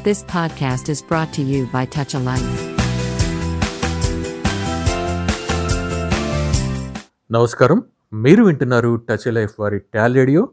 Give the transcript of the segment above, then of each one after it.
This podcast is brought to you by Touch a Life. నమస్కారం. మీరు వింటున్నారు touch life వారి టాలెడియో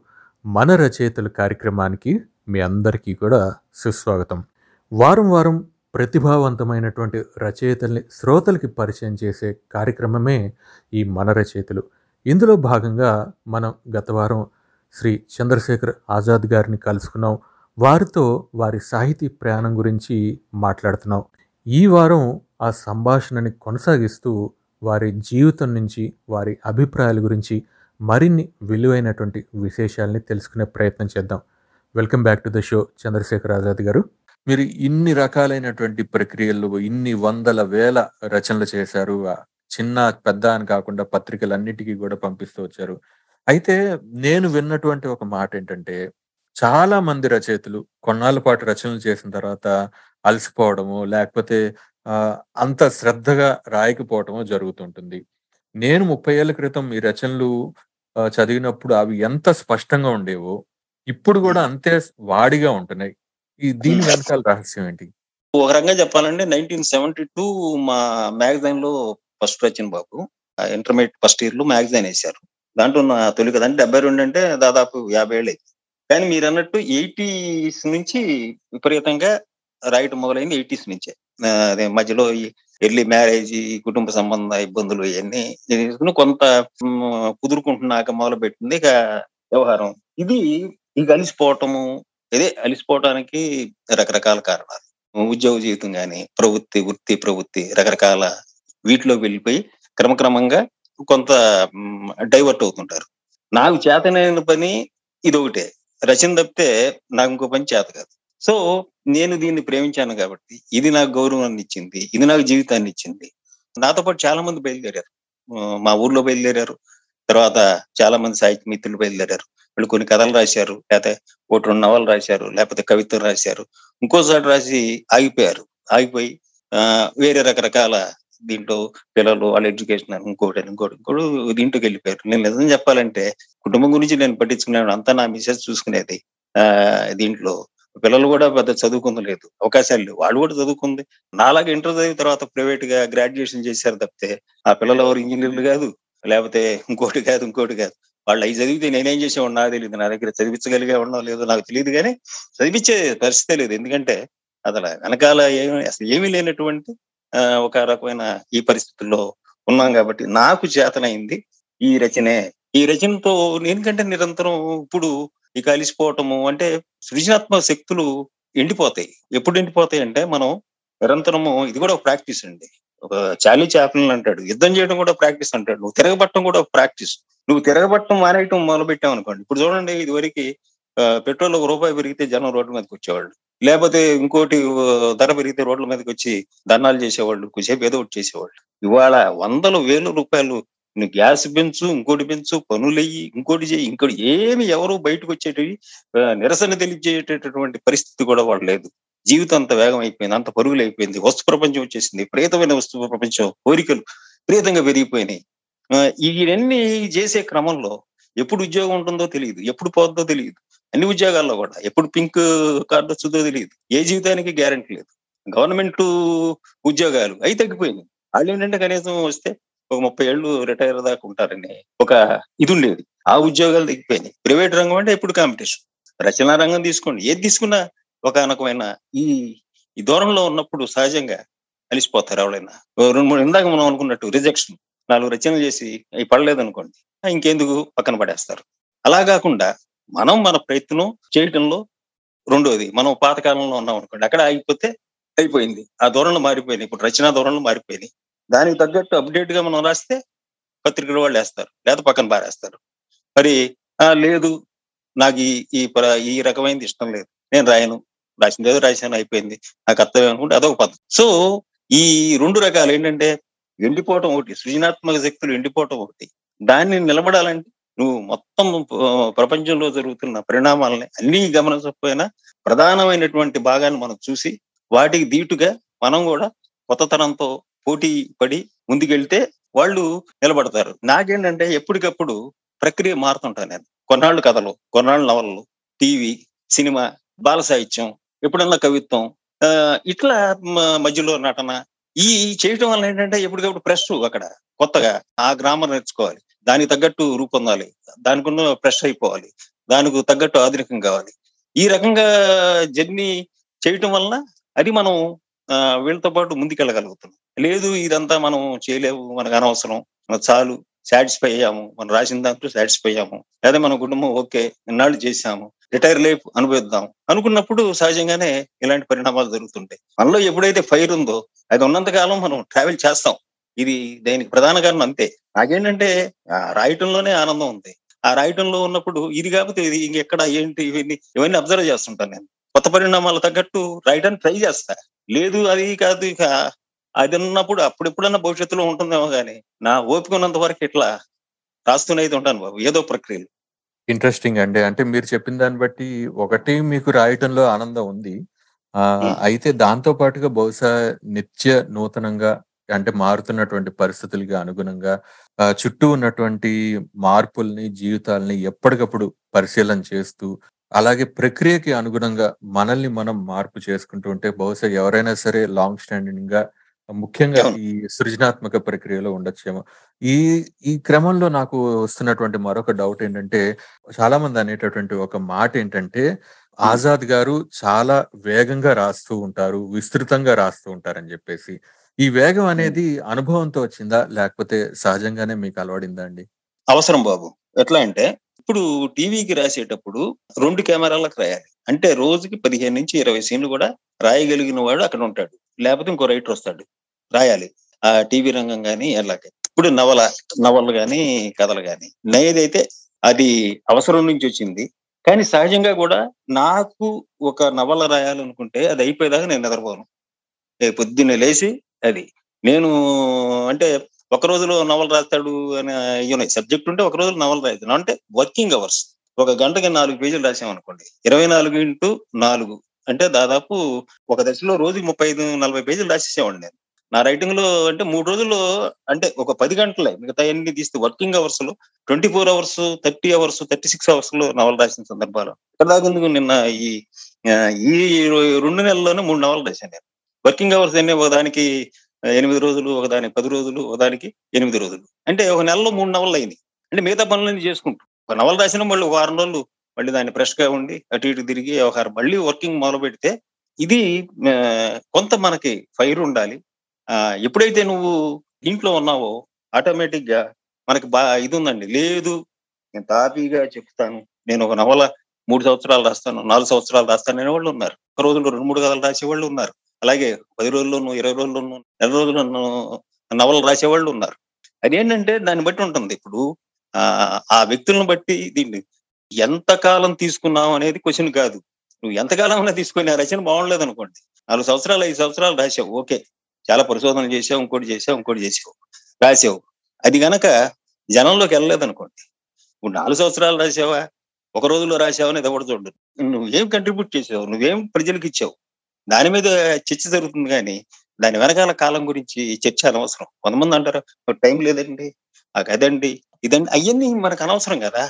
మన రచయితలు కార్యక్రమానికి మీ అందరికీ కూడా సుస్వాగతం. వారం వారం ప్రతిభావంతమైనటువంటి రచయితల్ని శ్రోతలకి పరిచయం చేసే కార్యక్రమమే ఈ మన రచయితలు. ఇందులో భాగంగా మనం గత వారం శ్రీ చంద్రశేఖర్ ఆజాద్ గారిని కలుసుకున్నాం. వారితో వారి సాహితీ ప్రయాణం గురించి మాట్లాడుతున్నాం. ఈ వారం ఆ సంభాషణని కొనసాగిస్తూ వారి జీవితం నుంచి వారి అభిప్రాయాల గురించి మరిన్ని విలువైనటువంటి విశేషాలని తెలుసుకునే ప్రయత్నం చేద్దాం. Welcome back to the show Chandrashekhar Azad garu. మీరు ఇన్ని రకాలైనటువంటి ప్రక్రియలు ఇన్ని వందల వేల రచనలు చేశారు. చిన్న పెద్ద అని కాకుండా పత్రికలన్నిటికీ కూడా పంపిస్తూ వచ్చారు. అయితే నేను విన్నటువంటి ఒక మాట ఏంటంటే చాలా మంది రచయితలు కొన్నాళ్ళ పాటు రచనలు చేసిన తర్వాత అలసిపోవడము లేకపోతే అంత శ్రద్ధగా రాయకపోవటము జరుగుతుంటుంది. నేను ముప్పై ఏళ్ళ క్రితం ఈ రచనలు చదివినప్పుడు అవి ఎంత స్పష్టంగా ఉండేవో ఇప్పుడు కూడా అంతే వాడిగా ఉంటున్నాయి. ఈ దీని వెనకాల రహస్యం ఏంటి? ఒక రకంగా చెప్పాలంటే నైన్టీన్ సెవెంటీ టూ మా మ్యాగజైన్లో ఫస్ట్ వచ్చిన బాబు. ఇంటర్మీడియట్ ఫస్ట్ ఇయర్లో మ్యాగజైన్ వేశారు. దాంట్లో నా తొలి కదా అంటే డెబ్బై రెండు అంటే దాదాపు యాభై ఏళ్ళు అయింది. కానీ మీరు అన్నట్టు ఎయిటీస్ నుంచి విపరీతంగా రాయటం మొదలైంది ఎయిటీస్ నుంచే. అదే మధ్యలో ఎర్లీ మ్యారేజ్ కుటుంబ సంబంధ ఇబ్బందులు ఇవన్నీ కొంత కుదురుకుంటున్నాక మొదలు పెట్టింది ఇక వ్యవహారం. ఇది ఇక అలిసిపోవటము ఇదే అలిసిపోవటానికి రకరకాల కారణాలు. ఉద్యోగ జీవితం కానీ ప్రవృత్తి వృత్తి ప్రవృత్తి రకరకాల వీటిలో వెళ్ళిపోయి క్రమక్రమంగా కొంత డైవర్ట్ అవుతుంటారు. నాకు చేతనైన పని ఇది ఒకటే రచన తప్పితే నాకు ఇంకో పని చేత కాదు. సో నేను దీన్ని ప్రేమించాను కాబట్టి ఇది నాకు గౌరవాన్ని ఇచ్చింది ఇది నాకు జీవితాన్ని ఇచ్చింది. నాతో పాటు చాలా మంది బయలుదేరారు మా ఊర్లో బయలుదేరారు. తర్వాత చాలా మంది సాహిత్య మిత్రులు బయలుదేరారు. వీళ్ళు కొన్ని కథలు రాశారు లేకపోతే ఒకటి రెండు నవలు రాశారు లేకపోతే కవిత్వం రాశారు. ఇంకోసారి రాసి ఆగిపోయారు. ఆగిపోయి ఆ వేరే రకరకాల దీంట్లో పిల్లలు వాళ్ళ ఎడ్యుకేషన్ అని ఇంకోటి అని ఇంకోటి ఇంకోటి దీంట్లోకి వెళ్ళిపోయారు. నేను నిజం చెప్పాలంటే కుటుంబం గురించి నేను పట్టించుకున్నాను అంతా నా మిసెస్ చూసుకునేది. ఆ దీంట్లో పిల్లలు కూడా పెద్ద చదువుకుంది లేదు. అవకాశాలు లేవు. వాళ్ళు కూడా చదువుకుంది. నాలాగా ఇంటర్ చదివిన తర్వాత ప్రైవేట్గా గ్రాడ్యుయేషన్ చేశారు తప్పితే ఆ పిల్లలు ఎవరు ఇంజనీర్లు కాదు. లేకపోతే ఇంకోటి కాదు ఇంకోటి కాదు. వాళ్ళు అవి చదివితే నేనేం చేసేవాడు నాకు తెలియదు నా దగ్గర చదివించగలిగే ఉండడం లేదో నాకు తెలియదు కానీ చదివించే పరిస్థితే లేదు. ఎందుకంటే అసలు వెనకాల ఏమి అసలు ఏమీ లేనటువంటి ఒక రకమైన ఈ పరిస్థితుల్లో ఉన్నాం కాబట్టి నాకు చేతనైంది ఈ రచనే. ఈ రచనతో నేనుకంటే నిరంతరం ఇప్పుడు ఈ కలిసిపోవటము అంటే సృజనాత్మక శక్తులు ఎండిపోతాయి. ఎప్పుడు ఎండిపోతాయి అంటే మనం నిరంతరము ఇది కూడా ఒక ప్రాక్టీస్ అండి. ఒక చాలీ చాప్లిన్ అంటాడు. యుద్ధం చేయడం కూడా ప్రాక్టీస్ అంటాడు. నువ్వు తిరగబట్టడం కూడా ఒక ప్రాక్టీస్. నువ్వు తిరగబట్టడం మానేయటం మొదలు పెట్టావు అనుకోండి ఇప్పుడు చూడండి ఇది వరకు పెట్రోల్ ఒక రూపాయి పెరిగితే జనం రోడ్డు మీదకి వచ్చేవాళ్ళు. లేకపోతే ఇంకోటి ధర పెరిగితే రోడ్ల మీదకి వచ్చి ధర్నాలు చేసేవాళ్ళు కొద్దిసేపు ఏదో ఒకటి చేసేవాళ్ళు. ఇవాళ వందల వేల రూపాయలు నువ్వు గ్యాస్ పెంచు ఇంకోటి పెంచు పనులయ్యి ఇంకోటి చేయి ఇంకోటి ఏమి ఎవరు బయటకు వచ్చేటివి నిరసన తెలియజేటటువంటి పరిస్థితి కూడా వాళ్ళు లేదు. జీవితం అంత వేగం అయిపోయింది అంత పరుగులు అయిపోయింది వస్తు ప్రపంచం వచ్చేసింది విపరీతమైన వస్తు ప్రపంచం కోరికలు ప్రేతంగా పెరిగిపోయినాయి. ఆ, ఇవన్నీ చేసే క్రమంలో ఎప్పుడు ఉద్యోగం ఉంటుందో తెలియదు ఎప్పుడు పోతుందో తెలియదు. అన్ని ఉద్యోగాల్లో కూడా. ఎప్పుడు పింక్ కార్డు వస్తుందో తెలియదు. ఏ జీవితానికి గ్యారంటీ లేదు. గవర్నమెంట్ ఉద్యోగాలు అవి తగ్గిపోయినాయి. వాళ్ళు ఏంటంటే కనీసం వస్తే ఒక ముప్పై ఏళ్ళు రిటైర్ దాకా ఉంటారని ఒక ఇది ఉండేది. ఆ ఉద్యోగాలు తగ్గిపోయినాయి. ప్రైవేట్ రంగం అంటే ఎప్పుడు కాంపిటీషన్? రచనా రంగం తీసుకోండి. ఏది తీసుకున్నా ఒక అనకమైన ఈ ఈ దూరంలో ఉన్నప్పుడు సహజంగా అలిసిపోతారు ఎవరైనా. రెండు మూడు ఇందాక మనం అనుకున్నట్టు రిజెక్షన్. నాలుగు రచనలు చేసి అవి పడలేదు అనుకోండి ఇంకెందుకు పక్కన పడేస్తారు? అలా కాకుండా మనం మన ప్రయత్నం చేయటంలో రెండోది మనం పాతకాలంలో ఉన్నాం అనుకోండి అక్కడ ఆగిపోతే అయిపోయింది. ఆ ధోరణులు మారిపోయినాయి. ఇప్పుడు రచనా ధోరణులు మారిపోయినాయి. దానికి తగ్గట్టు అప్డేట్గా మనం రాస్తే పత్రికల వాళ్ళు వేస్తారు లేదా పక్కన పారేస్తారు. మరి ఆ లేదు నాకు ఈ ఈ ఈ రకమైనది ఇష్టం లేదు. నేను రాయను. రాసింది ఏదో రాశాను అయిపోయింది. నాకు అర్థం అనుకుంటే అదొక పద్ధతి. సో ఈ రెండు రకాలు ఏంటంటే ఎండిపోవటం ఒకటి సృజనాత్మక శక్తులు ఎండిపోవటం ఒకటి. దాన్ని నిలబడాలంటే నువ్వు మొత్తం ప్రపంచంలో జరుగుతున్న పరిణామాలని అన్ని గమనించకపోయినా ప్రధానమైనటువంటి భాగాన్ని మనం చూసి వాటికి దీటుగా మనం కూడా కొత్త తరంతో పోటీ పడి ముందుకెళ్తే వాళ్ళు నిలబడతారు. నాకేంటంటే ఎప్పటికప్పుడు ప్రక్రియ మారుతుంటాను నేను. కొన్నాళ్ళు కథలు కొన్నాళ్ళు నవలలు టీవీ సినిమా బాల సాహిత్యం ఎప్పుడన్నా కవిత్వం ఆ, ఇట్లా మధ్యలో నటన ఈ చేయటం వల్ల ఏంటంటే ఎప్పటికప్పుడు ప్రెస్ అక్కడ కొత్తగా ఆ గ్రామర్ నేర్చుకోవాలి. దానికి తగ్గట్టు రూపొందాలి. దానికున్న ఫ్రెష్ అయిపోవాలి. దానికి తగ్గట్టు ఆధునికం కావాలి. ఈ రకంగా జర్నీ చేయటం వలన అది మనం ఆ, వీళ్ళతో పాటు ముందుకెళ్ళగలుగుతున్నాం. లేదు ఇదంతా మనం చేయలేము మనకు అనవసరం మనకు చాలు సాటిస్ఫై అయ్యాము మనం రాసిన దాంట్లో సాటిస్ఫై అయ్యాము లేదా మన కుటుంబం ఓకే ఇన్నాళ్ళు చేశాము రిటైర్ లైఫ్ అనుభవిద్దాం అనుకున్నప్పుడు సహజంగానే ఇలాంటి పరిణామాలు జరుగుతుంటాయి. మనలో ఎప్పుడైతే ఫైర్ ఉందో అది ఉన్నంత కాలం మనం ట్రావెల్ చేస్తాం. ఇది దానికి ప్రధాన కారణం అంతే. నాకేంటంటే రాయటంలోనే ఆనందం ఉంది. ఆ రాయటంలో ఉన్నప్పుడు ఇది కాకపోతే ఇది ఇంకెక్కడ ఏంటి ఇవన్నీ ఇవన్నీ అబ్జర్వ్ చేస్తుంటాను నేను. కొత్త పరిణామాలు తగ్గట్టు రాయడానికి ట్రై చేస్తా. లేదు అది కాదు ఇక అది ఉన్నప్పుడు అప్పుడెప్పుడన్నా భవిష్యత్తులో ఉంటుందేమో కానీ నా ఓపిక ఉన్నంత వరకు ఇట్లా రాస్తూనే అయితే ఉంటాను బాబు ఏదో ప్రక్రియలు. ఇంట్రెస్టింగ్ అండి. అంటే మీరు చెప్పిన దాన్ని బట్టి ఒకటి మీకు రాయటంలో ఆనందం ఉంది. ఆ. అయితే దాంతో పాటుగా బహుశా నిత్య నూతనంగా అంటే మారుతున్నటువంటి పరిస్థితులకి అనుగుణంగా చుట్టూ ఉన్నటువంటి మార్పుల్ని జీవితాలని ఎప్పటికప్పుడు పరిశీలన చేస్తూ అలాగే ప్రక్రియకి అనుగుణంగా మనల్ని మనం మార్పు చేసుకుంటూ ఉంటే బహుశా ఎవరైనా సరే లాంగ్ స్టాండింగ్గా ముఖ్యంగా. ఈ సృజనాత్మక ప్రక్రియలో ఉండొచ్చేమో. ఈ ఈ క్రమంలో నాకు వస్తున్నటువంటి మరొక డౌట్ ఏంటంటే చాలా మంది అనేటటువంటి ఒక మాట ఏంటంటే ఆజాద్ గారు చాలా వేగంగా రాస్తూ ఉంటారు విస్తృతంగా రాస్తూ ఉంటారని చెప్పేసి. ఈ వేగం అనేది అనుభవంతో వచ్చిందా? లేకపోతే సహజంగానే మీకు అలవడిందా అండి? అవసరం బాబు. ఎట్లా అంటే ఇప్పుడు టీవీకి రాసేటప్పుడు రెండు కెమెరాలకు రాయాలి. అంటే రోజుకి పదిహేను నుంచి ఇరవై సీన్లు కూడా రాయగలిగిన వాడు అక్కడ ఉంటాడు. లేకపోతే ఇంకో రైటర్ వస్తాడు. రాయాలి. ఆ టీవీ రంగం కానీ ఎలాగే. ఇప్పుడు నవల నవలు కానీ కథలు కానీ నేదైతే అది అవసరం నుంచి వచ్చింది. కానీ సహజంగా కూడా నాకు ఒక నవల రాయాలనుకుంటే అది అయిపోయేదాకా నేను నిద్రపోను. పొద్దున్నే లేచి అది. నేను అంటే ఒక రోజులో నవల రాస్తాడు అనే ఉన్నాయి సబ్జెక్ట్ ఉంటే ఒక రోజు నవల రాస్తాను అంటే వర్కింగ్ అవర్స్. ఒక గంటకి నాలుగు పేజీలు రాసామనుకోండి ఇరవై నాలుగు ఇంటూ నాలుగు. అంటే దాదాపు ఒక దశలో రోజుకి ముప్పై ఐదు నలభై పేజీలు రాసేసేవాడిని నేను. నా రైటింగ్లో అంటే మూడు రోజుల్లో అంటే ఒక పది గంటలే మిగతా అన్ని తీస్తే వర్కింగ్ అవర్స్లో twenty four hours thirty hours thirty six అవర్స్లో నవలు రాసిన సందర్భాలు. ఇక్కడ దాకా నిన్న ఈ ఈ రెండు నెలల్లోనే మూడు నవలు రాశాను నేను. వర్కింగ్ అవర్స్ అనే ఒకదానికి ఎనిమిది రోజులు ఒకదానికి పది రోజులు ఒకదానికి ఎనిమిది రోజులు. అంటే ఒక నెలలో మూడు నవలు అయినాయి. అంటే మిగతా పనులన్నీ చేసుకుంటూ. ఒక నవలు రాసిన మళ్ళీ ఒక వారం రోజులు మళ్ళీ దాన్ని ఫ్రెష్గా ఉండి అటు ఇటు తిరిగి వ్యవహారం మళ్ళీ వర్కింగ్ మొదలు పెడితే ఇది కొంత మనకి ఫైర్ ఉండాలి. ఆ, ఎప్పుడైతే నువ్వు ఇంట్లో ఉన్నావో ఆటోమేటిక్గా మనకి బా ఇది ఉందండి. లేదు నేను తాపీగా చెప్తాను. నేను ఒక నవల మూడు సంవత్సరాలు రాస్తాను నాలుగు సంవత్సరాలు రాస్తాను అనే వాళ్ళు ఉన్నారు. ఒక రోజులో రెండు మూడు కథలు రాసే వాళ్ళు ఉన్నారు. అలాగే పది రోజుల్లోనూ ఇరవై రోజుల్లోనూ నెల రోజుల్లోనూ నవలు రాసేవాళ్ళు ఉన్నారు. అదేంటంటే దాన్ని బట్టి ఉంటుంది. ఇప్పుడు ఆ ఆ వ్యక్తులను బట్టి దీన్ని ఎంతకాలం తీసుకున్నావు అనేది క్వశ్చన్ కాదు. నువ్వు ఎంతకాలం అయినా తీసుకుని ఆ రచన బాగుండలేదు అనుకోండి నాలుగు సంవత్సరాలు ఐదు సంవత్సరాలు రాసావు. ఓకే. చాలా పరిశోధనలు చేసావు ఇంకోటి చేసావు ఇంకోటి చేసావు రాసావు. అది గనక జనంలోకి వెళ్ళలేదు అనుకోండి ఇప్పుడు నాలుగు సంవత్సరాలు రాసావా? ఒక రోజులో రాసావు అనేది ఎవరు చూడదు నువ్వేం కంట్రిబ్యూట్ చేసావు? నువ్వేం ప్రజలకు ఇచ్చావు దాని మీద చర్చ జరుగుతుంది కానీ దాని వెనకాల కాలం గురించి చర్చ అనవసరం. కొంతమంది అంటారు టైం లేదండి ఆ ఇదండి అవన్నీ మనకు అనవసరం కదా.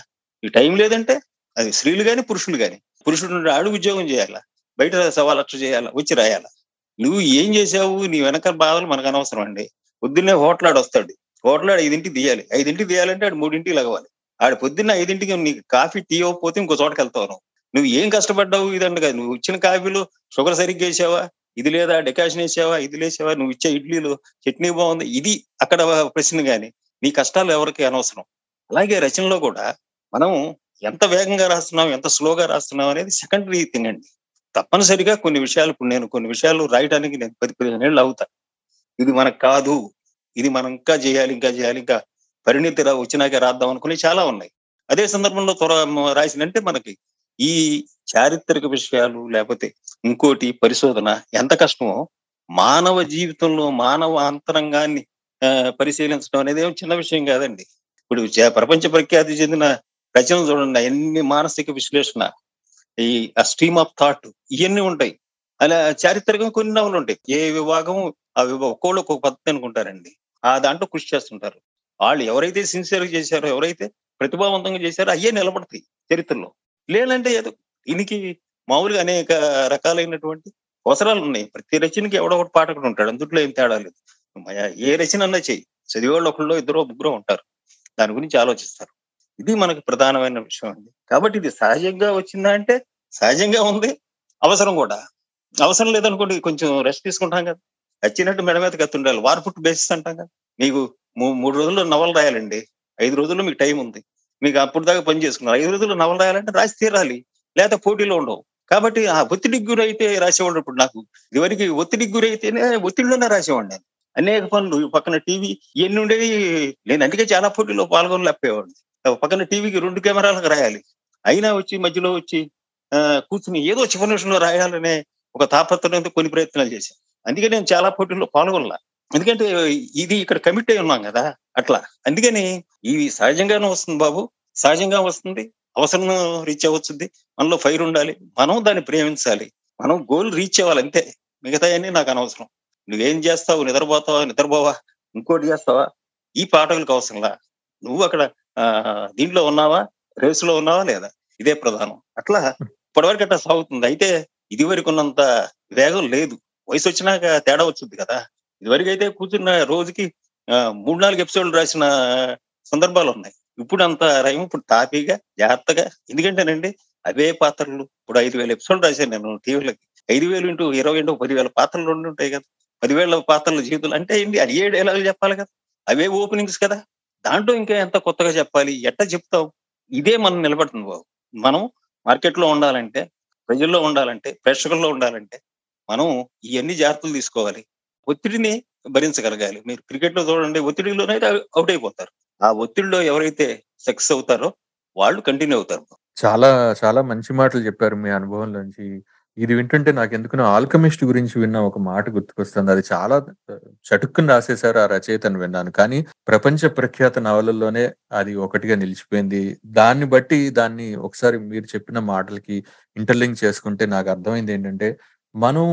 ఈ టైం లేదంటే అది స్త్రీలు కానీ పురుషులు కానీ పురుషుడు ఆడు ఉద్యోగం చేయాలా? బయట సవా లక్ష చేయాలా? వచ్చి రాయాలా? నువ్వు ఏం చేసావు నీ వెనకాల బాధలు మనకు అనవసరం అండి. పొద్దున్నే హోటలాడు వస్తాడు. హోటలాడు ఐదింటికి తీయాలి ఐదింటికి తీయాలంటే ఆడు మూడింటికి లగవాలి ఆడు పొద్దున్న ఐదింటికి నీకు కాఫీ టీ ఇవ్వకపోతే ఇంకో చోటకి వెళ్తావు నువ్వు. ఏం కష్టపడ్డావు ఇదండి కాదు నువ్వు ఇచ్చిన కాఫీలో షుగర్ సరిగ్గా వేసావా? ఇది లేదా డెకాషన్ వేసావా? ఇది లేసావా నువ్వు ఇచ్చే ఇడ్లీలు చట్నీ బాగుంది. ఇది అక్కడ ప్రశ్న గాని నీ కష్టాలు ఎవరికి అనవసరం? అలాగే రచనలో కూడా మనం ఎంత వేగంగా రాస్తున్నాం ఎంత స్లోగా రాస్తున్నాం అనేది సెకండరీ థింగ్ అండి తప్పనిసరిగా కొన్ని విషయాలు ఇప్పుడు నేను కొన్ని విషయాలు రాయడానికి నేను పది పదిహేను ఏళ్ళు అవుతా. ఇది మనకు కాదు. ఇది మనం ఇంకా చేయాలి ఇంకా చేయాలి ఇంకా పరిణితి వచ్చినాకే వచ్చినాక రాద్దాం అనుకుని చాలా ఉన్నాయి. అదే సందర్భంలో త్వర రాసినంటే మనకి ఈ చారిత్రక విషయాలు లేకపోతే ఇంకోటి పరిశోధన ఎంత కష్టమో మానవ జీవితంలో మానవ అంతరంగాన్ని ఆ, పరిశీలించడం అనేది ఏం చిన్న విషయం కాదండి. ఇప్పుడు ప్రపంచ ప్రఖ్యాతి చెందిన రచనలు చూడండి ఎన్ని మానసిక విశ్లేషణ ఈ స్ట్రీమ్ ఆఫ్ థాట్ ఇవన్నీ ఉంటాయి. అలా చారిత్రకం కొన్ని నవలు ఉంటాయి. ఏ విభాగం ఆ విభాగం ఒక్కోళ్ళు ఒక్కొక్క పద్ధతి అనుకుంటారండి. ఆ దాంట్లో కృషి చేస్తుంటారు. వాళ్ళు ఎవరైతే సిన్సియర్గా చేశారో ఎవరైతే ప్రతిభావంతంగా చేశారో అయ్యే నిలబడతాయి చరిత్రలో. లేదంటే ఏదో దీనికి మామూలుగా అనేక రకాలైనటువంటి అవసరాలు ఉన్నాయి. ప్రతి రచనకి ఎవడో ఒకటి పాఠకుడు ఉంటాడు. అందుట్లో ఏం తేడా లేదు. ఏ రచన అన్నా చెయ్యి. చదివేవాళ్ళు ఒకళ్ళు ఇద్దరు ముగ్గురు ఉంటారు. దాని గురించి ఆలోచిస్తారు. ఇది మనకి ప్రధానమైన విషయం అండి. కాబట్టి ఇది సహజంగా వచ్చిందా అంటే సహజంగా ఉంది. అవసరం కూడా. అవసరం లేదనుకోండి కొంచెం రెస్ట్ తీసుకుంటాం కదా. వచ్చినట్టు మెడ మీద కత్తుండాలి వార్ బేసిస్ అంటాం కదా. మీకు మూ- మూడు రోజుల్లో నవలు రాయాలండి. ఐదు రోజుల్లో మీకు టైం ఉంది. మీకు అప్పుడు దాకా పని చేసుకున్నారు. ఐదు రోజుల్లో నవలు రాయాలంటే రాసి తీరాలి. లేదా పోటీలో ఉండవు. కాబట్టి ఆ ఒత్తిడికి గురైతే రాసేవాడు ఇప్పుడు నాకు. ఇదివరకు ఒత్తిడికి గురైతేనే ఒత్తిడిలోనే రాసేవాడిని నేను. అనేక పనులు. ఈ పక్కన టీవీ ఎన్ని ఉండేవి. నేను అందుకే చాలా పోటీలో పాల్గొనలేకపోయేవాడిని పక్కన టీవీకి రెండు కెమెరాలకు రాయాలి. అయినా వచ్చి మధ్యలో వచ్చి ఆ, కూర్చుని ఏదో చివరి నిమిషంలో రాయాలనే ఒక తాపత్రయంతో కొన్ని ప్రయత్నాలు చేశాను. అందుకే నేను చాలా పోటీల్లో పాల్గొనలా. ఎందుకంటే ఇది ఇక్కడ కమిట్ అయి ఉన్నాం కదా అట్లా. అందుకని ఇవి సహజంగానే వస్తుంది బాబు. సహజంగా వస్తుంది అవసరం రీచ్ అవ్వచ్చుంది మనలో ఫైర్ ఉండాలి. మనం దాన్ని ప్రేమించాలి. మనం గోల్ రీచ్ అవ్వాలి అంతే. మిగతా మిగతాయన్నీ నాకు అనవసరం. నువ్వేం చేస్తావు? నిద్రపోతావా? నిద్రపోవా? ఇంకోటి చేస్తావా? ఈ పాఠకులకు అవసరంలా నువ్వు అక్కడ ఆ, దీంట్లో ఉన్నావా? రేసులో ఉన్నావా? లేదా? ఇదే ప్రధానం. అట్లా ఇప్పటివరకు అట్లా సాగుతుంది. అయితే ఇది వరకు ఉన్నంత వేగం లేదు. వయసు వచ్చినాక తేడా వచ్చింది కదా. ఇదివరకు అయితే కూర్చున్న రోజుకి ఆ, మూడు నాలుగు ఎపిసోడ్లు రాసిన సందర్భాలు ఉన్నాయి. ఇప్పుడు అంత రైమ్ ఇప్పుడు టాపీగా జాగ్రత్తగా ఎందుకంటేనండి అవే పాత్రలు ఇప్పుడు ఐదు వేల ఎపిసోడ్లు రాశాను నేను టీవీలకి ఐదు వేలు ఇంటూ ఇరవై ఇంటూ పదివేల పాత్రలు రెండు ఉంటాయి కదా. పదివేల పాత్రల జీవితాలు అంటే ఏంటి? అది ఏ డైలాగులు చెప్పాలి కదా. అవే ఓపెనింగ్స్ కదా. దాంట్లో ఇంకా ఎంత కొత్తగా చెప్పాలి? ఎట్ట చెప్తావు? ఇదే మనం నిలబడుతుంది బాబు. మనం మార్కెట్లో ఉండాలంటే ప్రజల్లో ఉండాలంటే ప్రేక్షకుల్లో ఉండాలంటే మనం ఇవన్నీ జాగ్రత్తలు తీసుకోవాలి. ఒత్తిడిని భరించగలగాలి. మీరు క్రికెట్లో చూడండి ఒత్తిడిలోనే అవుట్ అయిపోతారు. ఆ ఒత్తిడిలో ఎవరైతే సక్సెస్ అవుతారో వాళ్ళు కంటిన్యూ అవుతారు. చాలా చాలా మంచి మాటలు చెప్పారు మీ అనుభవంలోంచి ఇది వింటుంటే నాకు ఎందుకునో ఆల్కమిస్ట్ గురించి విన్న ఒక మాట గుర్తుకొస్తుంది. అది చాలా చటుక్కుని రాసేశారు ఆ రచయితను విన్నాను. కానీ ప్రపంచ ప్రఖ్యాత నవలల్లోనే అది ఒకటిగా నిలిచిపోయింది. దాన్ని బట్టి దాన్ని ఒకసారి మీరు చెప్పిన మాటలకి ఇంటర్లింక్ చేసుకుంటే నాకు అర్థమైంది ఏంటంటే మనం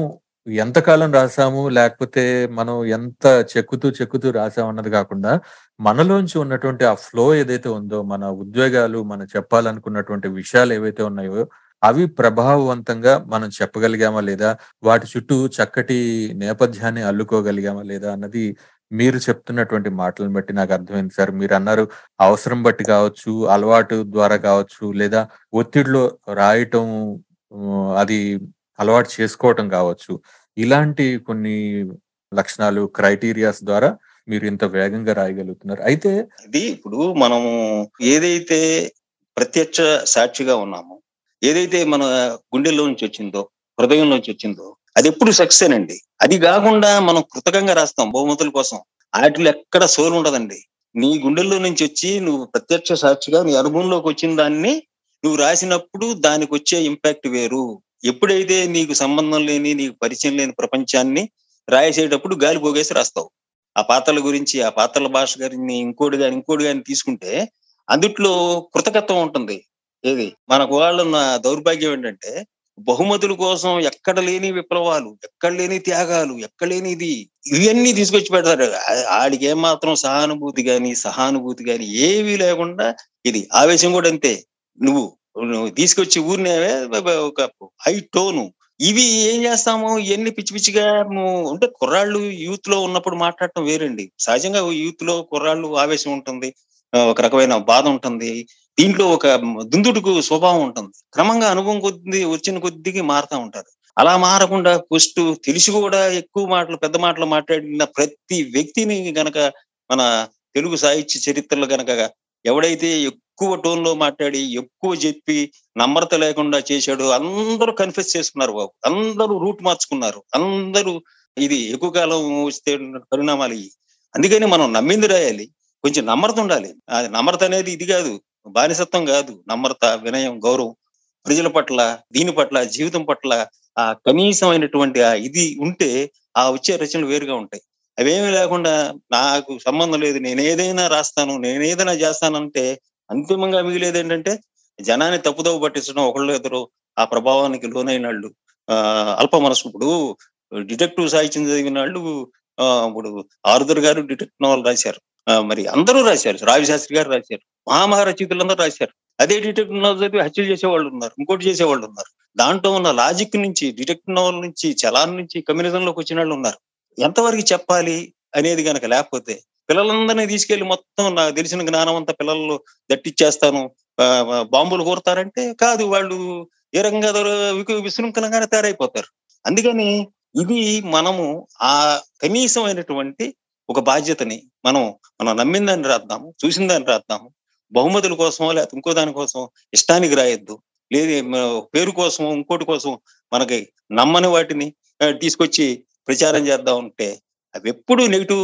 ఎంతకాలం రాసాము లేకపోతే మనం ఎంత చెక్కుతూ చెక్కుతూ రాసాము అన్నది కాకుండా మనలోంచి ఉన్నటువంటి ఆ ఫ్లో ఏదైతే ఉందో మన ఉద్వేగాలు మనం చెప్పాలనుకున్నటువంటి విషయాలు ఏవైతే ఉన్నాయో అవి ప్రభావవంతంగా మనం చెప్పగలిగామా లేదా వాటి చుట్టూ చక్కటి నేపథ్యాన్ని అల్లుకోగలిగామా లేదా అన్నది మీరు చెప్తున్నటువంటి మాటలను బట్టి నాకు అర్థమైంది సార్. మీరు అన్నారు అవసరం బట్టి కావచ్చు అలవాటు ద్వారా కావచ్చు లేదా ఒత్తిడిలో రాయటం అది అలవాటు చేసుకోవటం కావచ్చు. ఇలాంటి కొన్ని లక్షణాలు క్రైటీరియాస్ ద్వారా మీరు ఇంత వేగంగా రాయగలుగుతున్నారు. అయితే ఇది ఇప్పుడు మనము ఏదైతే ప్రత్యక్ష సాక్షిగా ఉన్నామో ఏదైతే మన గుండెల్లో నుంచి వచ్చిందో హృదయం నుంచి వచ్చిందో అది ఎప్పుడు సక్సెస్ అండి అది కాకుండా మనం కృతకంగా రాస్తాం బహుమతుల కోసం. వాటిలో ఎక్కడ సోలు ఉండదండి. నీ గుండెల్లో నుంచి వచ్చి నువ్వు ప్రత్యక్ష సాక్షిగా నీ అనుభవంలోకి వచ్చిన దాన్ని నువ్వు రాసినప్పుడు దానికి వచ్చే ఇంపాక్ట్ వేరు. ఎప్పుడైతే నీకు సంబంధం లేని నీకు పరిచయం లేని ప్రపంచాన్ని రాసేటప్పుడు గాలి పోగేసి రాస్తావు. ఆ పాత్రల గురించి ఆ పాత్రల భాష గారిని ఇంకోటి కానీ ఇంకోటి కానీ తీసుకుంటే అందుట్లో కృతకత్వం ఉంటుంది. ఏది? మనకు వాళ్ళన్న దౌర్భాగ్యం ఏంటంటే బహుమతుల కోసం ఎక్కడ లేని విప్లవాలు ఎక్కడ లేని త్యాగాలు ఎక్కడ లేని ఇది ఇవన్నీ తీసుకొచ్చి పెడతారు. ఆడికి ఏమాత్రం సహానుభూతి కానీ సహానుభూతి కానీ ఏమీ లేకుండా ఇది ఆవేశం కూడా అంతే. నువ్వు తీసుకొచ్చి ఊరినే ఒక హై టోను. ఇవి ఏం చేస్తాము? ఇవన్నీ పిచ్చి పిచ్చిగా అంటే కుర్రాళ్ళు యూత్లో ఉన్నప్పుడు మాట్లాడటం వేరండి. సహజంగా యూత్లో కుర్రాళ్ళు ఆవేశం ఉంటుంది. ఒక రకమైన బాధ ఉంటుంది. దీంట్లో ఒక దుందుడుకు స్వభావం ఉంటుంది. క్రమంగా అనుభవం కొద్ది వచ్చిన కొద్దికి మారుతూ ఉంటారు. అలా మారకుండా ఫస్ట్ తెలిసి కూడా ఎక్కువ మాటలు పెద్ద మాటలు మాట్లాడిన ప్రతి వ్యక్తిని గనక మన తెలుగు సాహిత్య చరిత్రలో గనక ఎవడైతే ఎక్కువ టోన్లో మాట్లాడి ఎక్కువ చెప్పి నమ్రత లేకుండా చేశాడు. అందరూ కన్ఫ్యూజ్ చేసుకున్నారు బాబు. అందరూ రూట్ మార్చుకున్నారు. అందరూ ఇది ఎక్కువ కాలం వస్తే పరిణామాలు ఇవి అందుకని మనం నమ్మింది రాయాలి. కొంచెం నమ్రత ఉండాలి. నమ్రత అనేది ఇది కాదు. బానిసత్వం కాదు. నమ్రత వినయం గౌరవం ప్రజల పట్ల దీని పట్ల జీవితం పట్ల ఆ కనీసమైనటువంటి ఆ ఇది ఉంటే ఆ వచ్చే రచనలు వేరుగా ఉంటాయి. అవేమీ లేకుండా నాకు సంబంధం లేదు. నేను ఏదైనా రాస్తాను. నేను ఏదైనా చేస్తానంటే అంతిమంగా మిగిలేదు ఏంటంటే జనాన్ని తప్పుదోవ పట్టించడం ఒకళ్ళు ఇద్దరు ఆ ప్రభావానికి లోనైన వాళ్ళు ఆ అల్ప మనసు ఇప్పుడు డిటెక్టివ్ సాహిత్యం చదివిన వాళ్ళు ఆ, ఇప్పుడు ఆరుదర్ గారు డిటెక్టివ్ నవల్ రాశారు. మరి అందరూ రాశారు. రావిశాస్త్రి గారు రాశారు. మహామహారచయితులందరూ రాశారు. అదే డిటెక్టివ్ నవల్ చదివి హత్యలు చేసేవాళ్ళు ఉన్నారు. ఇంకోటి చేసేవాళ్ళు ఉన్నారు. దాంట్లో ఉన్న లాజిక్ నుంచి డిటెక్ట్ నవల్ నుంచి చలాన్ నుంచి కమ్యూనిజంలోకి వచ్చిన వాళ్ళు ఉన్నారు. ఎంతవరకు చెప్పాలి అనేది గనక లేకపోతే పిల్లలందరినీ తీసుకెళ్ళి మొత్తం నాకు తెలిసిన జ్ఞానం అంతా పిల్లలు దట్టిచ్చేస్తాను. బాంబులు కోరుతారంటే కాదు వాళ్ళు ఏ రంగా విశృంఖలంగానే తయారైపోతారు. అందుకని ఇది మనము ఆ కనీసమైనటువంటి ఒక బాధ్యతని మనం మనం నమ్మిన దాన్ని రాద్దాము చూసిన దాన్ని రాద్దాము. బహుమతుల కోసమో లేకపోతే ఇంకో దాని కోసం ఇష్టానికి రాయొద్దు. లేదు పేరు కోసం ఇంకోటి కోసం మనకి నమ్మని వాటిని తీసుకొచ్చి ప్రచారం చేద్దాం ఉంటే అవి ఎప్పుడు నెగిటివ్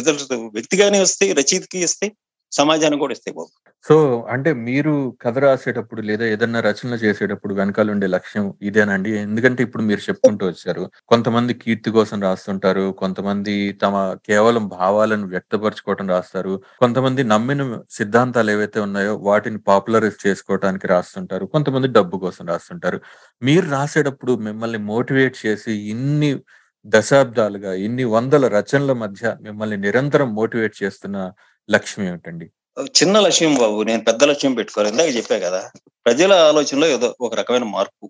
రిజల్ట్స్ వ్యక్తిగానే వస్తాయి రచయితకి వస్తాయి సమాజానికి కూడా ఇస్తాయి బాబు. సో అంటే మీరు కథ రాసేటప్పుడు లేదా ఏదన్నా రచనలు చేసేటప్పుడు వెనకాల ఉండే లక్ష్యం ఇదేనండి? ఎందుకంటే ఇప్పుడు మీరు చెప్పుకుంటూ వచ్చారు కొంతమంది కీర్తి కోసం రాస్తుంటారు కొంతమంది తమ కేవలం భావాలను వ్యక్తపరచుకోవటం రాస్తారు కొంతమంది నమ్మిన సిద్ధాంతాలు ఏవైతే ఉన్నాయో వాటిని పాపులరైజ్ చేసుకోవటానికి రాస్తుంటారు కొంతమంది డబ్బు కోసం రాస్తుంటారు. మీరు రాసేటప్పుడు మిమ్మల్ని మోటివేట్ చేసి ఇన్ని దశాబ్దాలుగా ఇన్ని వందల రచనల మధ్య మిమ్మల్ని నిరంతరం మోటివేట్ చేస్తున్న లక్ష్యం ఏమిటండి? చిన్న లక్ష్యం బాబు నేను పెద్ద లక్ష్యం పెట్టుకోవాలి ఇందాక చెప్పా కదా ప్రజల ఆలోచనలో ఏదో ఒక రకమైన మార్పు.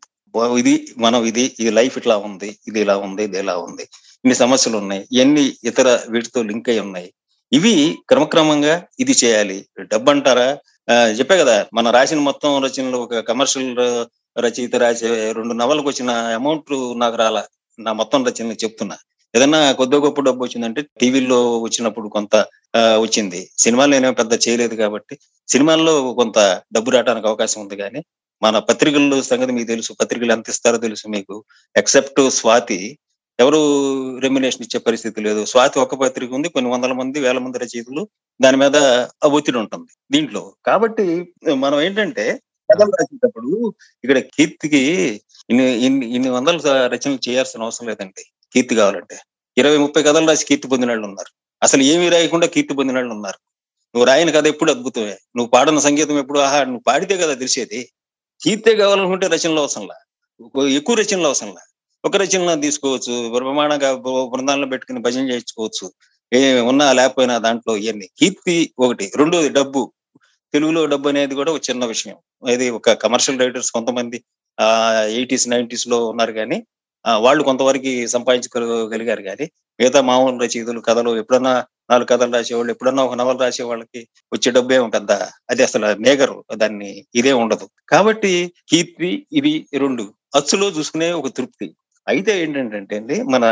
ఇది మనం ఇది ఈ లైఫ్ ఇట్లా ఉంది ఇది ఇలా ఉంది ఇది ఇలా ఉంది. ఇన్ని సమస్యలు ఉన్నాయి ఇవన్నీ ఇతర వీటితో లింక్ అయి ఉన్నాయి. ఇవి క్రమక్రమంగా ఇది చేయాలి. డబ్బు అంటారా ఆ, చెప్పా కదా మన రాసిన మొత్తం రచనలు ఒక కమర్షియల్ రచయిత రాసే రెండు నవలకు వచ్చిన అమౌంట్ నాకు రాలా. నా మొత్తం రచనలు చెప్తున్నా. ఏదన్నా కొద్ది గొప్ప డబ్బు వచ్చిందంటే టీవీలో వచ్చినప్పుడు కొంత వచ్చింది. సినిమాలు నేనేం పెద్ద చేయలేదు కాబట్టి సినిమాల్లో కొంత డబ్బు రావడానికి అవకాశం ఉంది కానీ మన పత్రికల్లో సంగతి మీకు తెలుసు పత్రికలు ఎంత ఇస్తారో తెలుసు మీకు. ఎక్సెప్ట్ స్వాతి ఎవరు రెమ్యునేషన్ ఇచ్చే పరిస్థితి లేదు. స్వాతి ఒక పత్రిక ఉంది కొన్ని వందల మంది వేల మంది రచయితలు దాని మీద ఒత్తిడి ఉంటుంది దీంట్లో. కాబట్టి మనం ఏంటంటే కథలు రాసేటప్పుడు ఇక్కడ కీర్తికి ఇన్ని ఇన్ని ఇన్ని వందల రచనలు చేయాల్సిన అవసరం లేదండి. కీర్తి కావాలంటే. ఇరవై ముప్పై కథలు రాసి కీర్తి పొందిన వాళ్ళు ఉన్నారు. అసలు ఏమీ రాయకుండా కీర్తి పొందిన వాళ్ళు ఉన్నారు. నువ్వు రాయని కథ ఎప్పుడు అద్భుతమే. నువ్వు పాడిన సంగీతం ఎప్పుడు ఆహా నువ్వు పాడితే కదా తెలిసేది. కీర్తే కావాలనుకుంటే రచనలు అవసరంలా? ఎక్కువ రచనలు అవసరంలా? ఒక రచనలు తీసుకోవచ్చు బ్రహ్మాండంగా బృందాలను పెట్టుకుని భజన చేయించుకోవచ్చు. ఏ ఉన్నా లేకపోయినా దాంట్లో ఇవన్నీ కీర్తి ఒకటి. రెండోది డబ్బు. తెలుగులో డబ్బు అనేది కూడా ఒక చిన్న విషయం. ఇది ఒక కమర్షియల్ రైటర్స్ కొంతమంది ఎయిటీస్ నైన్టీస్లో ఉన్నారు కానీ వాళ్ళు కొంతవరకు సంపాదించుకోగలిగారు కానీ మిగతా మామూలు రచయితలు కథలు ఎప్పుడన్నా నాలుగు కథలు రాసేవాళ్ళు ఎప్పుడన్నా ఒక నవలు రాసే వాళ్ళకి వచ్చే డబ్బే పెద్ద అది అసలు మేగరు దాన్ని ఇదే ఉండదు. కాబట్టి కీర్తి ఇది రెండు అచ్చులో చూసుకునే ఒక తృప్తి. అయితే ఏంటంటే అండి మన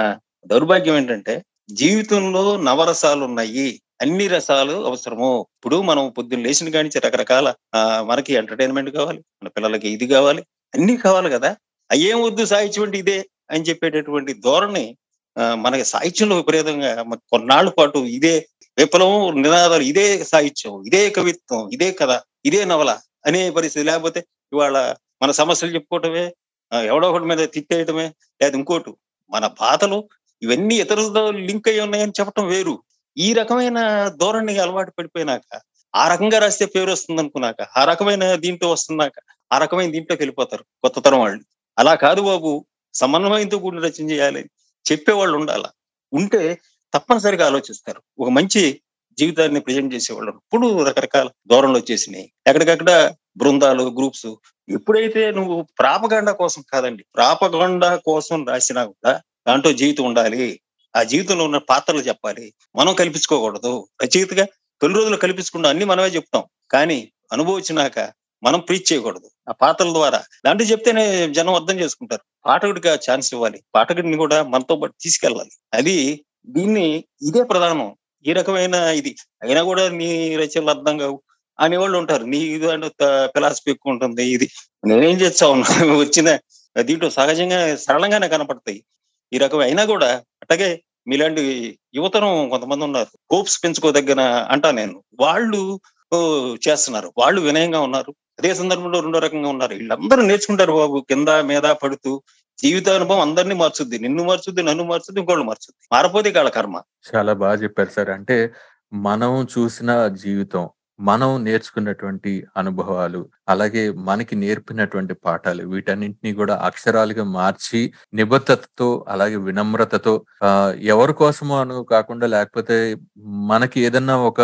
దౌర్భాగ్యం ఏంటంటే జీవితంలో నవరసాలు ఉన్నాయి అన్ని రసాలు అవసరము. ఇప్పుడు మనం పొద్దున్న లేచిన కానీ రకరకాల మనకి ఎంటర్టైన్మెంట్ కావాలి మన పిల్లలకి ఇది కావాలి అన్ని కావాలి కదా. అయ్యేం వద్దు సాహిత్యం అంటే ఇదే అని చెప్పేటటువంటి ధోరణి ఆ, మనకి సాహిత్యంలో విపరీతంగా కొన్నాళ్ళ పాటు ఇదే విప్లవం నినాదాలు ఇదే సాహిత్యం ఇదే కవిత్వం ఇదే కథ ఇదే నవల అనే పరిస్థితి. లేకపోతే ఇవాళ మన సమస్యలు చెప్పుకోవటమే ఎవడో ఒకటి మీద తిట్టేయటమే లేదా ఇంకోటి మన బాధలు ఇవన్నీ ఇతరులతో లింక్ అయి ఉన్నాయని చెప్పటం వేరు. ఈ రకమైన ధోరణి అలవాటు పడిపోయినాక ఆ రకంగా రాస్తే పేరు వస్తుంది అనుకున్నాక ఆ రకమైన దీంతో వస్తున్నాక ఆ రకమైన దీంట్లోకి వెళ్ళిపోతారు కొత్త తరం వాళ్ళు. అలా కాదు బాబు. సమన్వయంతో కూడిన రచన చేయాలి. చెప్పేవాళ్ళు ఉండాల? ఉంటే తప్పనిసరిగా ఆలోచిస్తారు. ఒక మంచి జీవితాన్ని ప్రజెంట్ చేసేవాళ్ళు ఇప్పుడు రకరకాల ధోరణులు వచ్చేసినాయి. ఎక్కడికక్కడ బృందాలు గ్రూప్స్ ఎప్పుడైతే నువ్వు ప్రాపగండ కోసం కాదండి ప్రాపగండ కోసం రాసినా కూడా దాంట్లో జీవితం ఉండాలి. ఆ జీవితంలో ఉన్న పాత్రలు చెప్పాలి. మనం కల్పించుకోకూడదు. రచయితగా తొలి రోజులు కల్పించకుండా అన్ని మనమే చెప్తాం. కానీ అనుభవించినాక మనం ప్రీచ్ చేయకూడదు. ఆ పాత్రల ద్వారా. దాంట్లో చెప్తేనే జనం అర్థం చేసుకుంటారు. పాఠకుడికి ఛాన్స్ ఇవ్వాలి. పాఠకుడిని కూడా మనతో పాటు తీసుకెళ్ళాలి. అది దీన్ని ఇదే ప్రధానం. ఈ రకమైన ఇది. అయినా కూడా నీ రచనలు అర్థం కావు అనేవాళ్ళు ఉంటారు. నీ ఇది ఫిలాసఫీ ఎక్కువ ఉంటుంది. ఇది నేనేం చేస్తా ఉన్నా వచ్చిన దీంట్లో సహజంగా సరళంగానే కనపడతాయి. ఈ రకం అయినా కూడా అట్టగే మీలాంటి యువతరం కొంతమంది ఉన్నారు. హోప్స్ పెంచుకోదగిన అంటా నేను. వాళ్ళు చేస్తున్నారు. వాళ్ళు వినయంగా ఉన్నారు. అదే సందర్భంలో రెండో రకంగా ఉన్నారు. వీళ్ళందరూ నేర్చుకుంటారు బాబు. కింద మీద పడుతూ జీవితానుభవం అందరినీ మార్చుద్ది. నిన్ను మార్చుద్ది నన్ను మార్చుద్ది ఇంకోళ్ళు మార్చుద్ది. మారపోతే కాళ్ళ కర్మ. చాలా బాగా చెప్పారు సార్. అంటే మనం చూసిన జీవితం మనం నేర్చుకున్నటువంటి అనుభవాలు అలాగే మనకి నేర్పినటువంటి పాఠాలు వీటన్నింటినీ కూడా అక్షరాలుగా మార్చి నిబద్ధతతో అలాగే వినమ్రతతో ఆ ఎవరి కోసమో అను కాకుండా లేకపోతే మనకి ఏదన్నా ఒక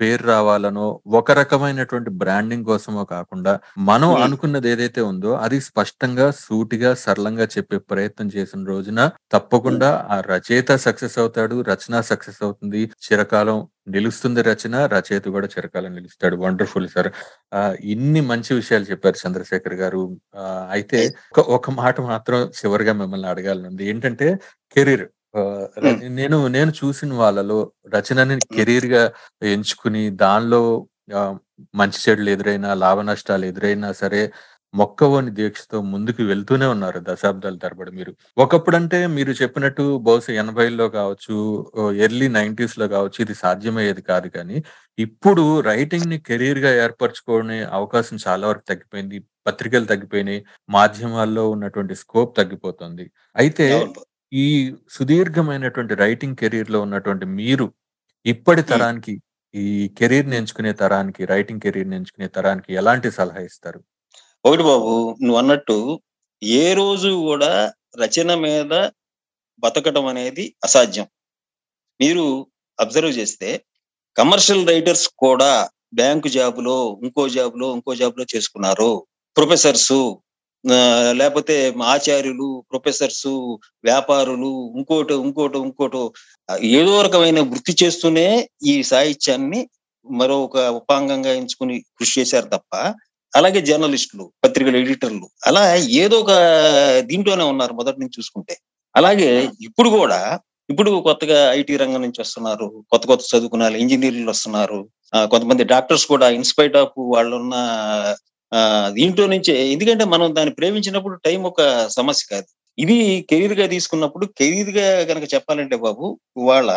పేరు రావాలనో ఒక రకమైనటువంటి బ్రాండింగ్ కోసమో కాకుండా మనం. అనుకున్నది ఏదైతే ఉందో అది స్పష్టంగా సూటిగా సరళంగా చెప్పే ప్రయత్నం చేసిన రోజున తప్పకుండా ఆ రచయిత సక్సెస్ అవుతాడు రచన సక్సెస్ అవుతుంది. చిరకాలం నిలుస్తుంది రచన రచయిత కూడా చిరకాలం నిలుస్తాడు. Wonderful sir. ఆ ఇన్ని మంచి విషయాలు చెప్పారు చంద్రశేఖర్ గారు. అయితే ఒక ఒక మాట మాత్రం చివరిగా మిమ్మల్ని అడగాలనుంది. ఏంటంటే కెరీర్. నేను నేను చూసిన వాళ్ళలో రచనని కెరీర్గా ఎంచుకుని దానిలో మంచి చెడులు ఎదురైనా లాభ నష్టాలు ఎదురైనా సరే మొక్కవోని దీక్షతో ముందుకు వెళ్తూనే ఉన్నారు దశాబ్దాల తరబడి మీరు. ఒకప్పుడంటే మీరు చెప్పినట్టు బహుశా ఎనభైలో కావచ్చు ఎర్లీ నైన్టీస్లో కావచ్చు ఇది సాధ్యమయ్యేది కాదు కానీ ఇప్పుడు రైటింగ్ని కెరీర్గా ఏర్పరచుకునే అవకాశం చాలా వరకు తగ్గిపోయింది. పత్రికలు తగ్గిపోయినాయి. మాధ్యమాల్లో ఉన్నటువంటి స్కోప్ తగ్గిపోతుంది. అయితే. ఈ సుదీర్ఘమైనటువంటి రైటింగ్ కెరీర్లో ఉన్నటువంటి మీరు ఇప్పటి తరానికి ఈ కెరీర్ ఎంచుకునే తరానికి రైటింగ్ కెరీర్ ఎంచుకునే తరానికి ఎలాంటి సలహా ఇస్తారు? ఒకటి బాబు నువ్వు అన్నట్టు ఏ రోజు కూడా రచన మీద బతకడం అనేది అసాధ్యం. మీరు అబ్జర్వ్ చేస్తే కమర్షియల్ రైటర్స్ కూడా బ్యాంకు జాబులో ఇంకో జాబులో ఇంకో జాబులో చేసుకున్నారు. ప్రొఫెసర్స్ లేకపోతే ఆచార్యులు ప్రొఫెసర్స్ వ్యాపారులు ఇంకోటి ఇంకోటి ఇంకోటి ఏదో రకమైన వృత్తి చేస్తూనే ఈ సాహిత్యాన్ని మరో ఒక ఉపాంగంగా ఎంచుకుని కృషి చేశారు తప్ప అలాగే జర్నలిస్టులు పత్రికల ఎడిటర్లు అలా ఏదో ఒక దీంట్లోనే ఉన్నారు మొదటి నుంచి చూసుకుంటే. అలాగే ఇప్పుడు కూడా ఇప్పుడు కొత్తగా ఐటీ రంగం నుంచి వస్తున్నారు కొత్త కొత్త చదువుకున్న ఇంజనీర్లు వస్తున్నారు కొంతమంది డాక్టర్స్ కూడా ఇన్స్పైట్ ఆఫ్ వాళ్ళున్న దీంట్లో నుంచి ఎందుకంటే మనం దాన్ని ప్రేమించినప్పుడు టైం ఒక సమస్య కాదు. ఇది కెరీర్గా తీసుకున్నప్పుడు కెరీర్గా కనుక చెప్పాలంటే బాబు ఇవాళ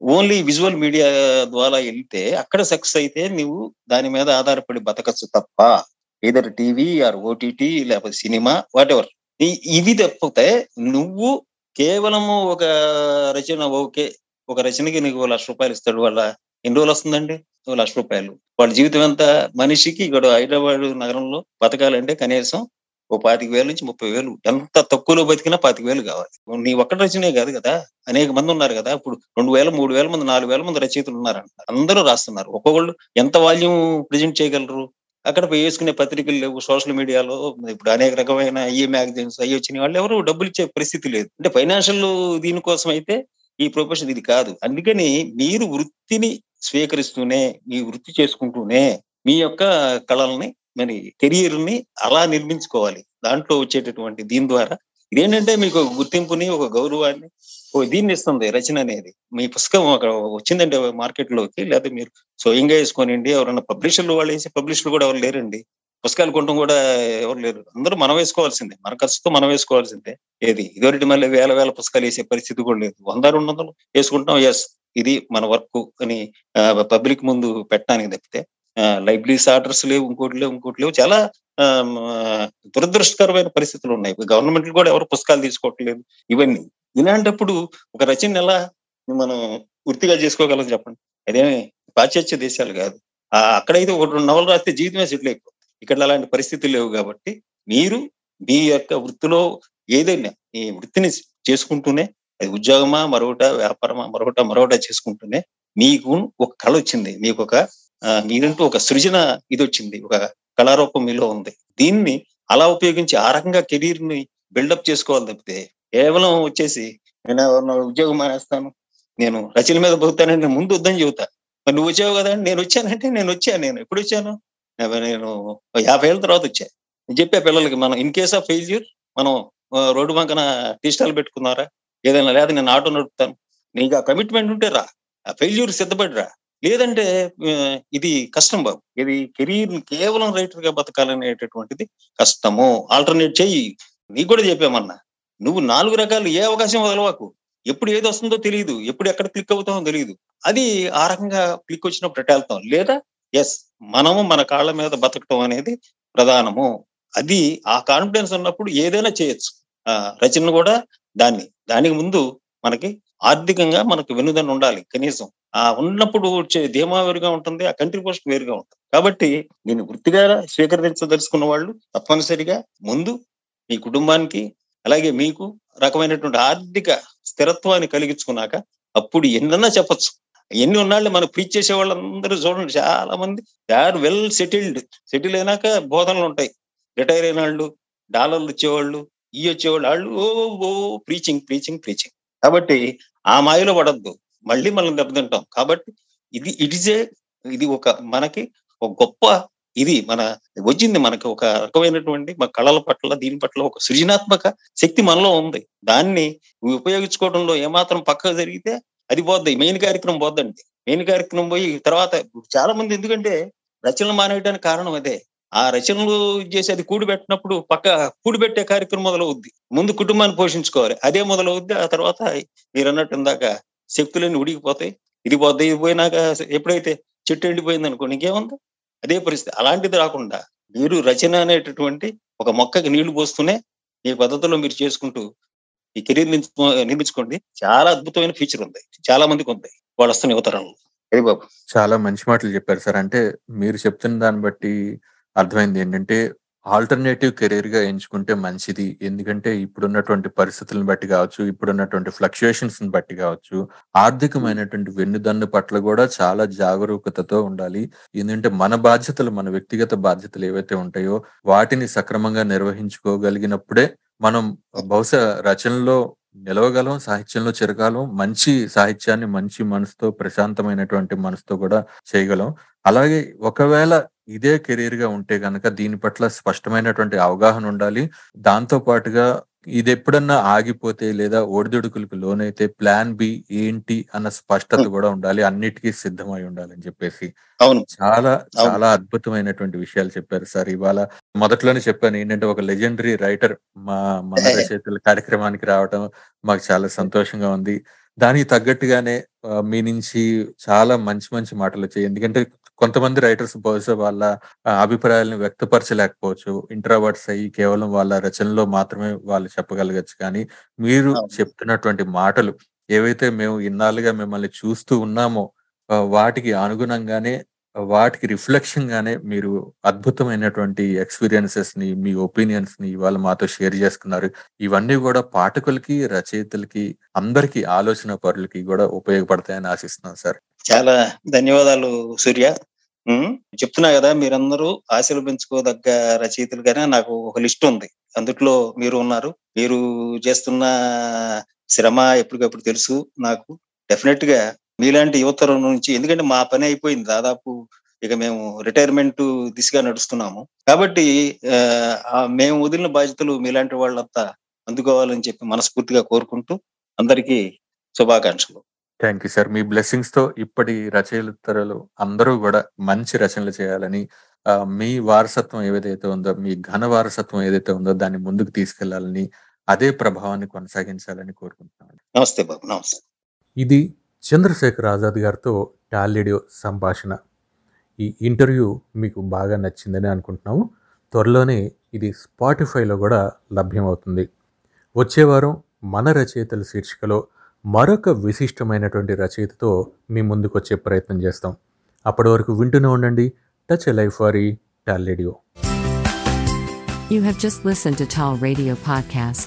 ఓన్లీ విజువల్ మీడియా ద్వారా వెళ్తే అక్కడ సక్సెస్ అయితే నువ్వు దాని మీద ఆధారపడి బతకచ్చు తప్ప ఏదర్ టీవీ ఆర్ ఓటీటీ లేకపోతే సినిమా వాట్ ఎవర్ ఇవి తప్పితే నువ్వు కేవలము ఒక రచన ఓకే ఒక రచనకి నీకు లక్ష రూపాయలు ఇస్తాడు వాళ్ళ ఎన్ని రోజులు వస్తుందండి? లక్ష రూపాయలు. వాళ్ళ జీవితం ఎంత? మనిషికి ఇక్కడ హైదరాబాద్ నగరంలో బతకాలంటే కనీసం ఓ పాతిక వేల నుంచి ముప్పై వేలు. ఎంత తక్కువలో బతికినా పాతిక వేలు కావాలి. నీ ఒక్కటి రచనే కాదు కదా? అనేక మంది ఉన్నారు కదా? ఇప్పుడు రెండు వేల మూడు వేల మంది నాలుగు వేల మంది రచయితలు ఉన్నారంట అందరూ రాస్తున్నారు. ఒక్కొక్కళ్ళు ఎంత వాల్యూమ్ ప్రజెంట్ చేయగలరు? అక్కడ పోయి వేసుకునే పత్రికలు లేవు. సోషల్ మీడియాలో ఇప్పుడు అనేక రకమైన ఈ మ్యాగజైన్స్ అవి వచ్చిన వాళ్ళు ఎవరు డబ్బులు ఇచ్చే పరిస్థితి లేదు. అంటే ఫైనాన్షియల్ దీనికోసం అయితే ఈ ప్రొఫెషన్ ఇది కాదు. అందుకని మీరు వృత్తిని స్వీకరిస్తూనే మీ వృత్తి చేసుకుంటూనే మీ యొక్క కళల్ని మరి కెరియర్ని అలా నిర్మించుకోవాలి. దాంట్లో వచ్చేటటువంటి దీని ద్వారా ఇదేంటంటే మీకు గుర్తింపుని ఒక గౌరవాన్ని ఓ దీన్ని ఇస్తుంది రచన అనేది. మీ పుస్తకం అక్కడ వచ్చిందంటే మార్కెట్లోకి లేదా మీరు స్వయంగా వేసుకోనండి ఎవరైనా పబ్లిషర్లు వాళ్ళు వేసి పబ్లిషర్లు కూడా ఎవరు లేరండి. పుస్తకాలు కొనడం కూడా ఎవరు లేరు. అందరూ మనం వేసుకోవాల్సిందే. మన ఖర్చుతో మనం వేసుకోవాల్సిందే. ఏది? ఇదివరటి మళ్ళీ వేల వేల పుస్తకాలు వేసే పరిస్థితి కూడా లేదు. వంద రెండు వందలు వేసుకుంటాం ఎస్. ఇది మన వర్క్ అని పబ్లిక్ ముందు పెట్టడానికి తప్పితే లైబ్రరీస్ ఆర్డర్స్ లేవు ఇంకోటి లేవు ఇంకోటి లేవు చాలా ఆ, దురదృష్టకరమైన పరిస్థితులు ఉన్నాయి. గవర్నమెంట్ కూడా ఎవరు పుస్తకాలు తీసుకోవట్లేదు. ఇవన్నీ. ఇలాంటప్పుడు ఒక రచన ఎలా మనం వృత్తిగా చేసుకోగలం చెప్పండి? అదేమి పాశ్చాత్య దేశాలు కాదు. అక్కడైతే ఒక రెండు నవలు రాస్తే జీవితమే సెటిల్ అయిపోతుంది. ఇక్కడ అలాంటి పరిస్థితులు లేవు కాబట్టి మీరు మీ యొక్క వృత్తిలో ఏదైనా ఈ వృత్తిని చేసుకుంటూనే అది ఉద్యోగమా మరొకట వ్యాపారమా మరొకట మరొకట చేసుకుంటూనే మీకు ఒక కళ వచ్చింది. మీకు ఒక మీరంటూ ఒక సృజన ఇది వచ్చింది. ఒక కళారూపం మీలో ఉంది. దీన్ని అలా ఉపయోగించి ఆ రకంగా కెరీర్ని బిల్డప్ చేసుకోవాలి తప్పితే కేవలం వచ్చేసి నేను ఉద్యోగం మానేస్తాను నేను రచన మీద పోతానని నేను ముందు వద్దని చెబుతా. మరి నువ్వు వచ్చావు కదా నేను వచ్చానంటే నేను వచ్చాను నేను ఎప్పుడు వచ్చాను? నేను- యాభై ఏళ్ళ తర్వాత వచ్చా. నేను చెప్పా పిల్లలకి మనం ఇన్ కేస్ ఆఫ్ ఫెయిల్యూర్ మనం రోడ్డు వంకన టీ స్టాల్ పెట్టుకున్నారా? ఏదైనా లేదా నేను ఆటో నడుపుతాను. నీకు ఆ కమిట్మెంట్ ఉంటే రా. ఆ ఫెయిల్యూర్ సిద్ధపడి రా. లేదంటే ఇది కష్టం బాబు. ఇది కెరీర్ కేవలం రైటర్గా బతకాలనేటటువంటిది కష్టము. ఆల్టర్నేట్ చెయ్యి. నీకు కూడా చెప్పామన్నా. నువ్వు నాలుగు రకాలు ఏ అవకాశం వదలవాకు. ఎప్పుడు ఏది వస్తుందో తెలియదు ఎప్పుడు ఎక్కడ క్లిక్ అవుతామో తెలియదు అది ఆ రకంగా క్లిక్ వచ్చినప్పుడు ఎట్ట లేదా ఎస్ మనము మన కాళ్ళ మీద బతకటం అనేది ప్రధానము. అది ఆ కాన్ఫిడెన్స్ ఉన్నప్పుడు ఏదైనా చేయొచ్చు. ఆ రచన కూడా దాన్ని. దానికి ముందు మనకి ఆర్థికంగా మనకు వెనుదన ఉండాలి కనీసం. ఆ ఉన్నప్పుడు వచ్చే ధీమా వేరుగా ఉంటుంది ఆ కంట్రిబ్యూషన్ వేరుగా ఉంటుంది. కాబట్టి దీన్ని వృత్తిగా స్వీకరించదలుచుకున్న వాళ్ళు తప్పనిసరిగా ముందు మీ కుటుంబానికి అలాగే మీకు రకమైనటువంటి ఆర్థిక స్థిరత్వాన్ని కలిగించుకున్నాక అప్పుడు ఎన్నన్నా చెప్పొచ్చు. ఎన్ని ఉన్నాళ్ళు మనకు ప్రీచ్ చేసే వాళ్ళందరూ చూడండి చాలా మంది ఆర్ వెల్ సెటిల్డ్ సెటిల్ అయినాక బోధనలు ఉంటాయి. రిటైర్ అయిన వాళ్ళు డాలర్లు ఇచ్చేవాళ్ళు ఈ వచ్చేవాళ్ళు వాళ్ళు ఓ ఓ ప్రీచింగ్ ప్రీచింగ్ ప్రీచింగ్ కాబట్టి ఆ మాయలో పడద్దు. మళ్ళీ మనం దెబ్బతింటాం. కాబట్టి ఇది ఇట్ ఇస్ ఏ ఇది ఒక మనకి ఒక గొప్ప ఇది మన వచ్చింది మనకి ఒక రకమైనటువంటి మా కళల పట్ల దీని పట్ల ఒక సృజనాత్మక శక్తి మనలో ఉంది. దాన్ని ఉపయోగించుకోవడంలో ఏమాత్రం పక్కకు జరిగితే అది పోద్ది. మెయిన్ కార్యక్రమం పోద్దండి. మెయిన్ కార్యక్రమం పోయి తర్వాత చాలా మంది ఎందుకంటే రచనలు మానేయడానికి కారణం అదే. ఆ రచనలు చేసి అది కూడి పెట్టినప్పుడు పక్క కూడి పెట్టే కార్యక్రమం మొదలవుద్ది. ముందు కుటుంబాన్ని పోషించుకోవాలి. అదే మొదలవుద్ది. ఆ తర్వాత మీరు అన్నట్టు ఇందాక శక్తులన్నీ ఉడికిపోతాయి. ఇది పోతాయి ఇది పోయినాక ఎప్పుడైతే చెట్టు ఎండిపోయింది అనుకోండి ఇంకేముంది? అదే పరిస్థితి. అలాంటిది రాకుండా మీరు రచన అనేటటువంటి ఒక మొక్కకి నీళ్ళు పోస్తూనే ఈ పద్ధతిలో మీరు చేసుకుంటూ ఈ కెరీర్ నిర్మించుకోండి చాలా అద్భుతమైన ఫీచర్ ఉంది. చాలా మందికి ఉంది వాళ్ళు వస్తున్న యువతరంలో ఏ బాబు. చాలా మంచి మాటలు చెప్పారు సార్. అంటే మీరు చెప్తున్న దాన్ని బట్టి అర్థమైంది. ఏంటంటే ఆల్టర్నేటివ్ కెరీర్గా ఎంచుకుంటే మంచిది. ఎందుకంటే ఇప్పుడున్నటువంటి పరిస్థితులను బట్టి కావచ్చు ఇప్పుడున్నటువంటి ఫ్లక్చుయేషన్స్ బట్టి కావచ్చు ఆర్థికమైనటువంటి వెన్నుదన్ను పట్ల కూడా చాలా జాగరూకతతో ఉండాలి. ఎందుకంటే మన బాధ్యతలు మన వ్యక్తిగత బాధ్యతలు ఏవైతే ఉంటాయో వాటిని సక్రమంగా నిర్వహించుకోగలిగినప్పుడే మనం బహుశా రచనలో నిలవగలం సాహిత్యంలో చెరగాలం, మంచి సాహిత్యాన్ని మంచి మనసుతో ప్రశాంతమైనటువంటి మనసుతో కూడా చేయగలం. అలాగే ఒకవేళ ఇదే కెరీర్గా ఉంటే గనక దీని పట్ల స్పష్టమైనటువంటి అవగాహన ఉండాలి. దాంతో పాటుగా ఇది ఎప్పుడన్నా ఆగిపోతే లేదా ఒడిదుడుకులకు లోనైతే ప్లాన్ బి ఏంటి అన్న స్పష్టత కూడా ఉండాలి. అన్నిటికీ సిద్ధమై ఉండాలని చెప్పేసి అవును. చాలా. చాలా అద్భుతమైనటువంటి విషయాలు చెప్పారు సార్. ఇవాళ మొదట్లోనే చెప్పాను ఏంటంటే ఒక లెజెండరీ రైటర్ మా మన రచయితల కార్యక్రమానికి రావడం మాకు చాలా సంతోషంగా ఉంది. దానికి తగ్గట్టుగానే మీ నుంచి చాలా మంచి మంచి మాటలు వచ్చాయి. ఎందుకంటే కొంతమంది రైటర్స్ బహుశా వాళ్ళ అభిప్రాయాలను వ్యక్తపరచలేకపోవచ్చు. ఇంట్రావర్ట్స్ అయ్యి కేవలం వాళ్ళ రచనలో మాత్రమే వాళ్ళు చెప్పగలగచ్చు. కానీ మీరు. చెప్తున్నటువంటి మాటలు ఏవైతే మేము ఇన్నాళ్ళుగా మిమ్మల్ని చూస్తూ ఉన్నామో వాటికి అనుగుణంగానే వాటికి రిఫ్లెక్షన్ గానే మీరు అద్భుతమైనటువంటి ఎక్స్పీరియన్సెస్ని మీ ఒపీనియన్స్ని ఇవాళ మాతో షేర్ చేసుకున్నారు. ఇవన్నీ కూడా పాఠకులకి రచయితలకి అందరికి ఆలోచన పరులకి కూడా ఉపయోగపడతాయని ఆశిస్తున్నాను సార్. చాలా ధన్యవాదాలు సూర్య. ఉమ్, చెప్తున్నా కదా మీరందరూ ఆశలు పెంచుకోదగ్గ రచయితలుగానే నాకు ఒక లిస్ట్ ఉంది. అందుట్లో మీరు ఉన్నారు. మీరు చేస్తున్న శ్రమ ఎప్పటికప్పుడు తెలుసు నాకు. డెఫినెట్గా మీలాంటి యువతరం నుంచి ఎందుకంటే మా పని అయిపోయింది దాదాపు ఇక మేము రిటైర్మెంట్ దిశగా నడుస్తున్నాము. కాబట్టి మేము వదిలిన బాధ్యతలు మీలాంటి వాళ్ళంతా అందుకోవాలని చెప్పి మనస్ఫూర్తిగా కోరుకుంటూ అందరికీ శుభాకాంక్షలు. థ్యాంక్ యూ సార్ మీ బ్లెస్సింగ్స్తో ఇప్పటి రచయితలు అందరూ కూడా మంచి రచనలు చేయాలని మీ వారసత్వం ఏదైతే ఉందో మీ ఘన వారసత్వం ఏదైతే ఉందో దాన్ని ముందుకు తీసుకెళ్ళాలని అదే ప్రభావాన్ని కొనసాగించాలని కోరుకుంటున్నాను. నమస్తే బాబు నమస్తే. ఇది చంద్రశేఖర్ ఆజాద్ గారితో టాలీడియో సంభాషణ. ఈ ఇంటర్వ్యూ మీకు బాగా నచ్చిందని అనుకుంటున్నాము. త్వరలోనే ఇది స్పాటిఫైలో కూడా లభ్యమవుతుంది. వచ్చే వారం మన రచయితల శీర్షికలో మరొక విశిష్టమైనటువంటి రచయితతో మీ ముందుకు వచ్చే ప్రయత్నం చేస్తాం. అప్పటి వరకు వింటూనే ఉండండి. టచ్ ఎ లైఫ్ వారి టాలీడియో You have just listened to Tall Radio Podcast.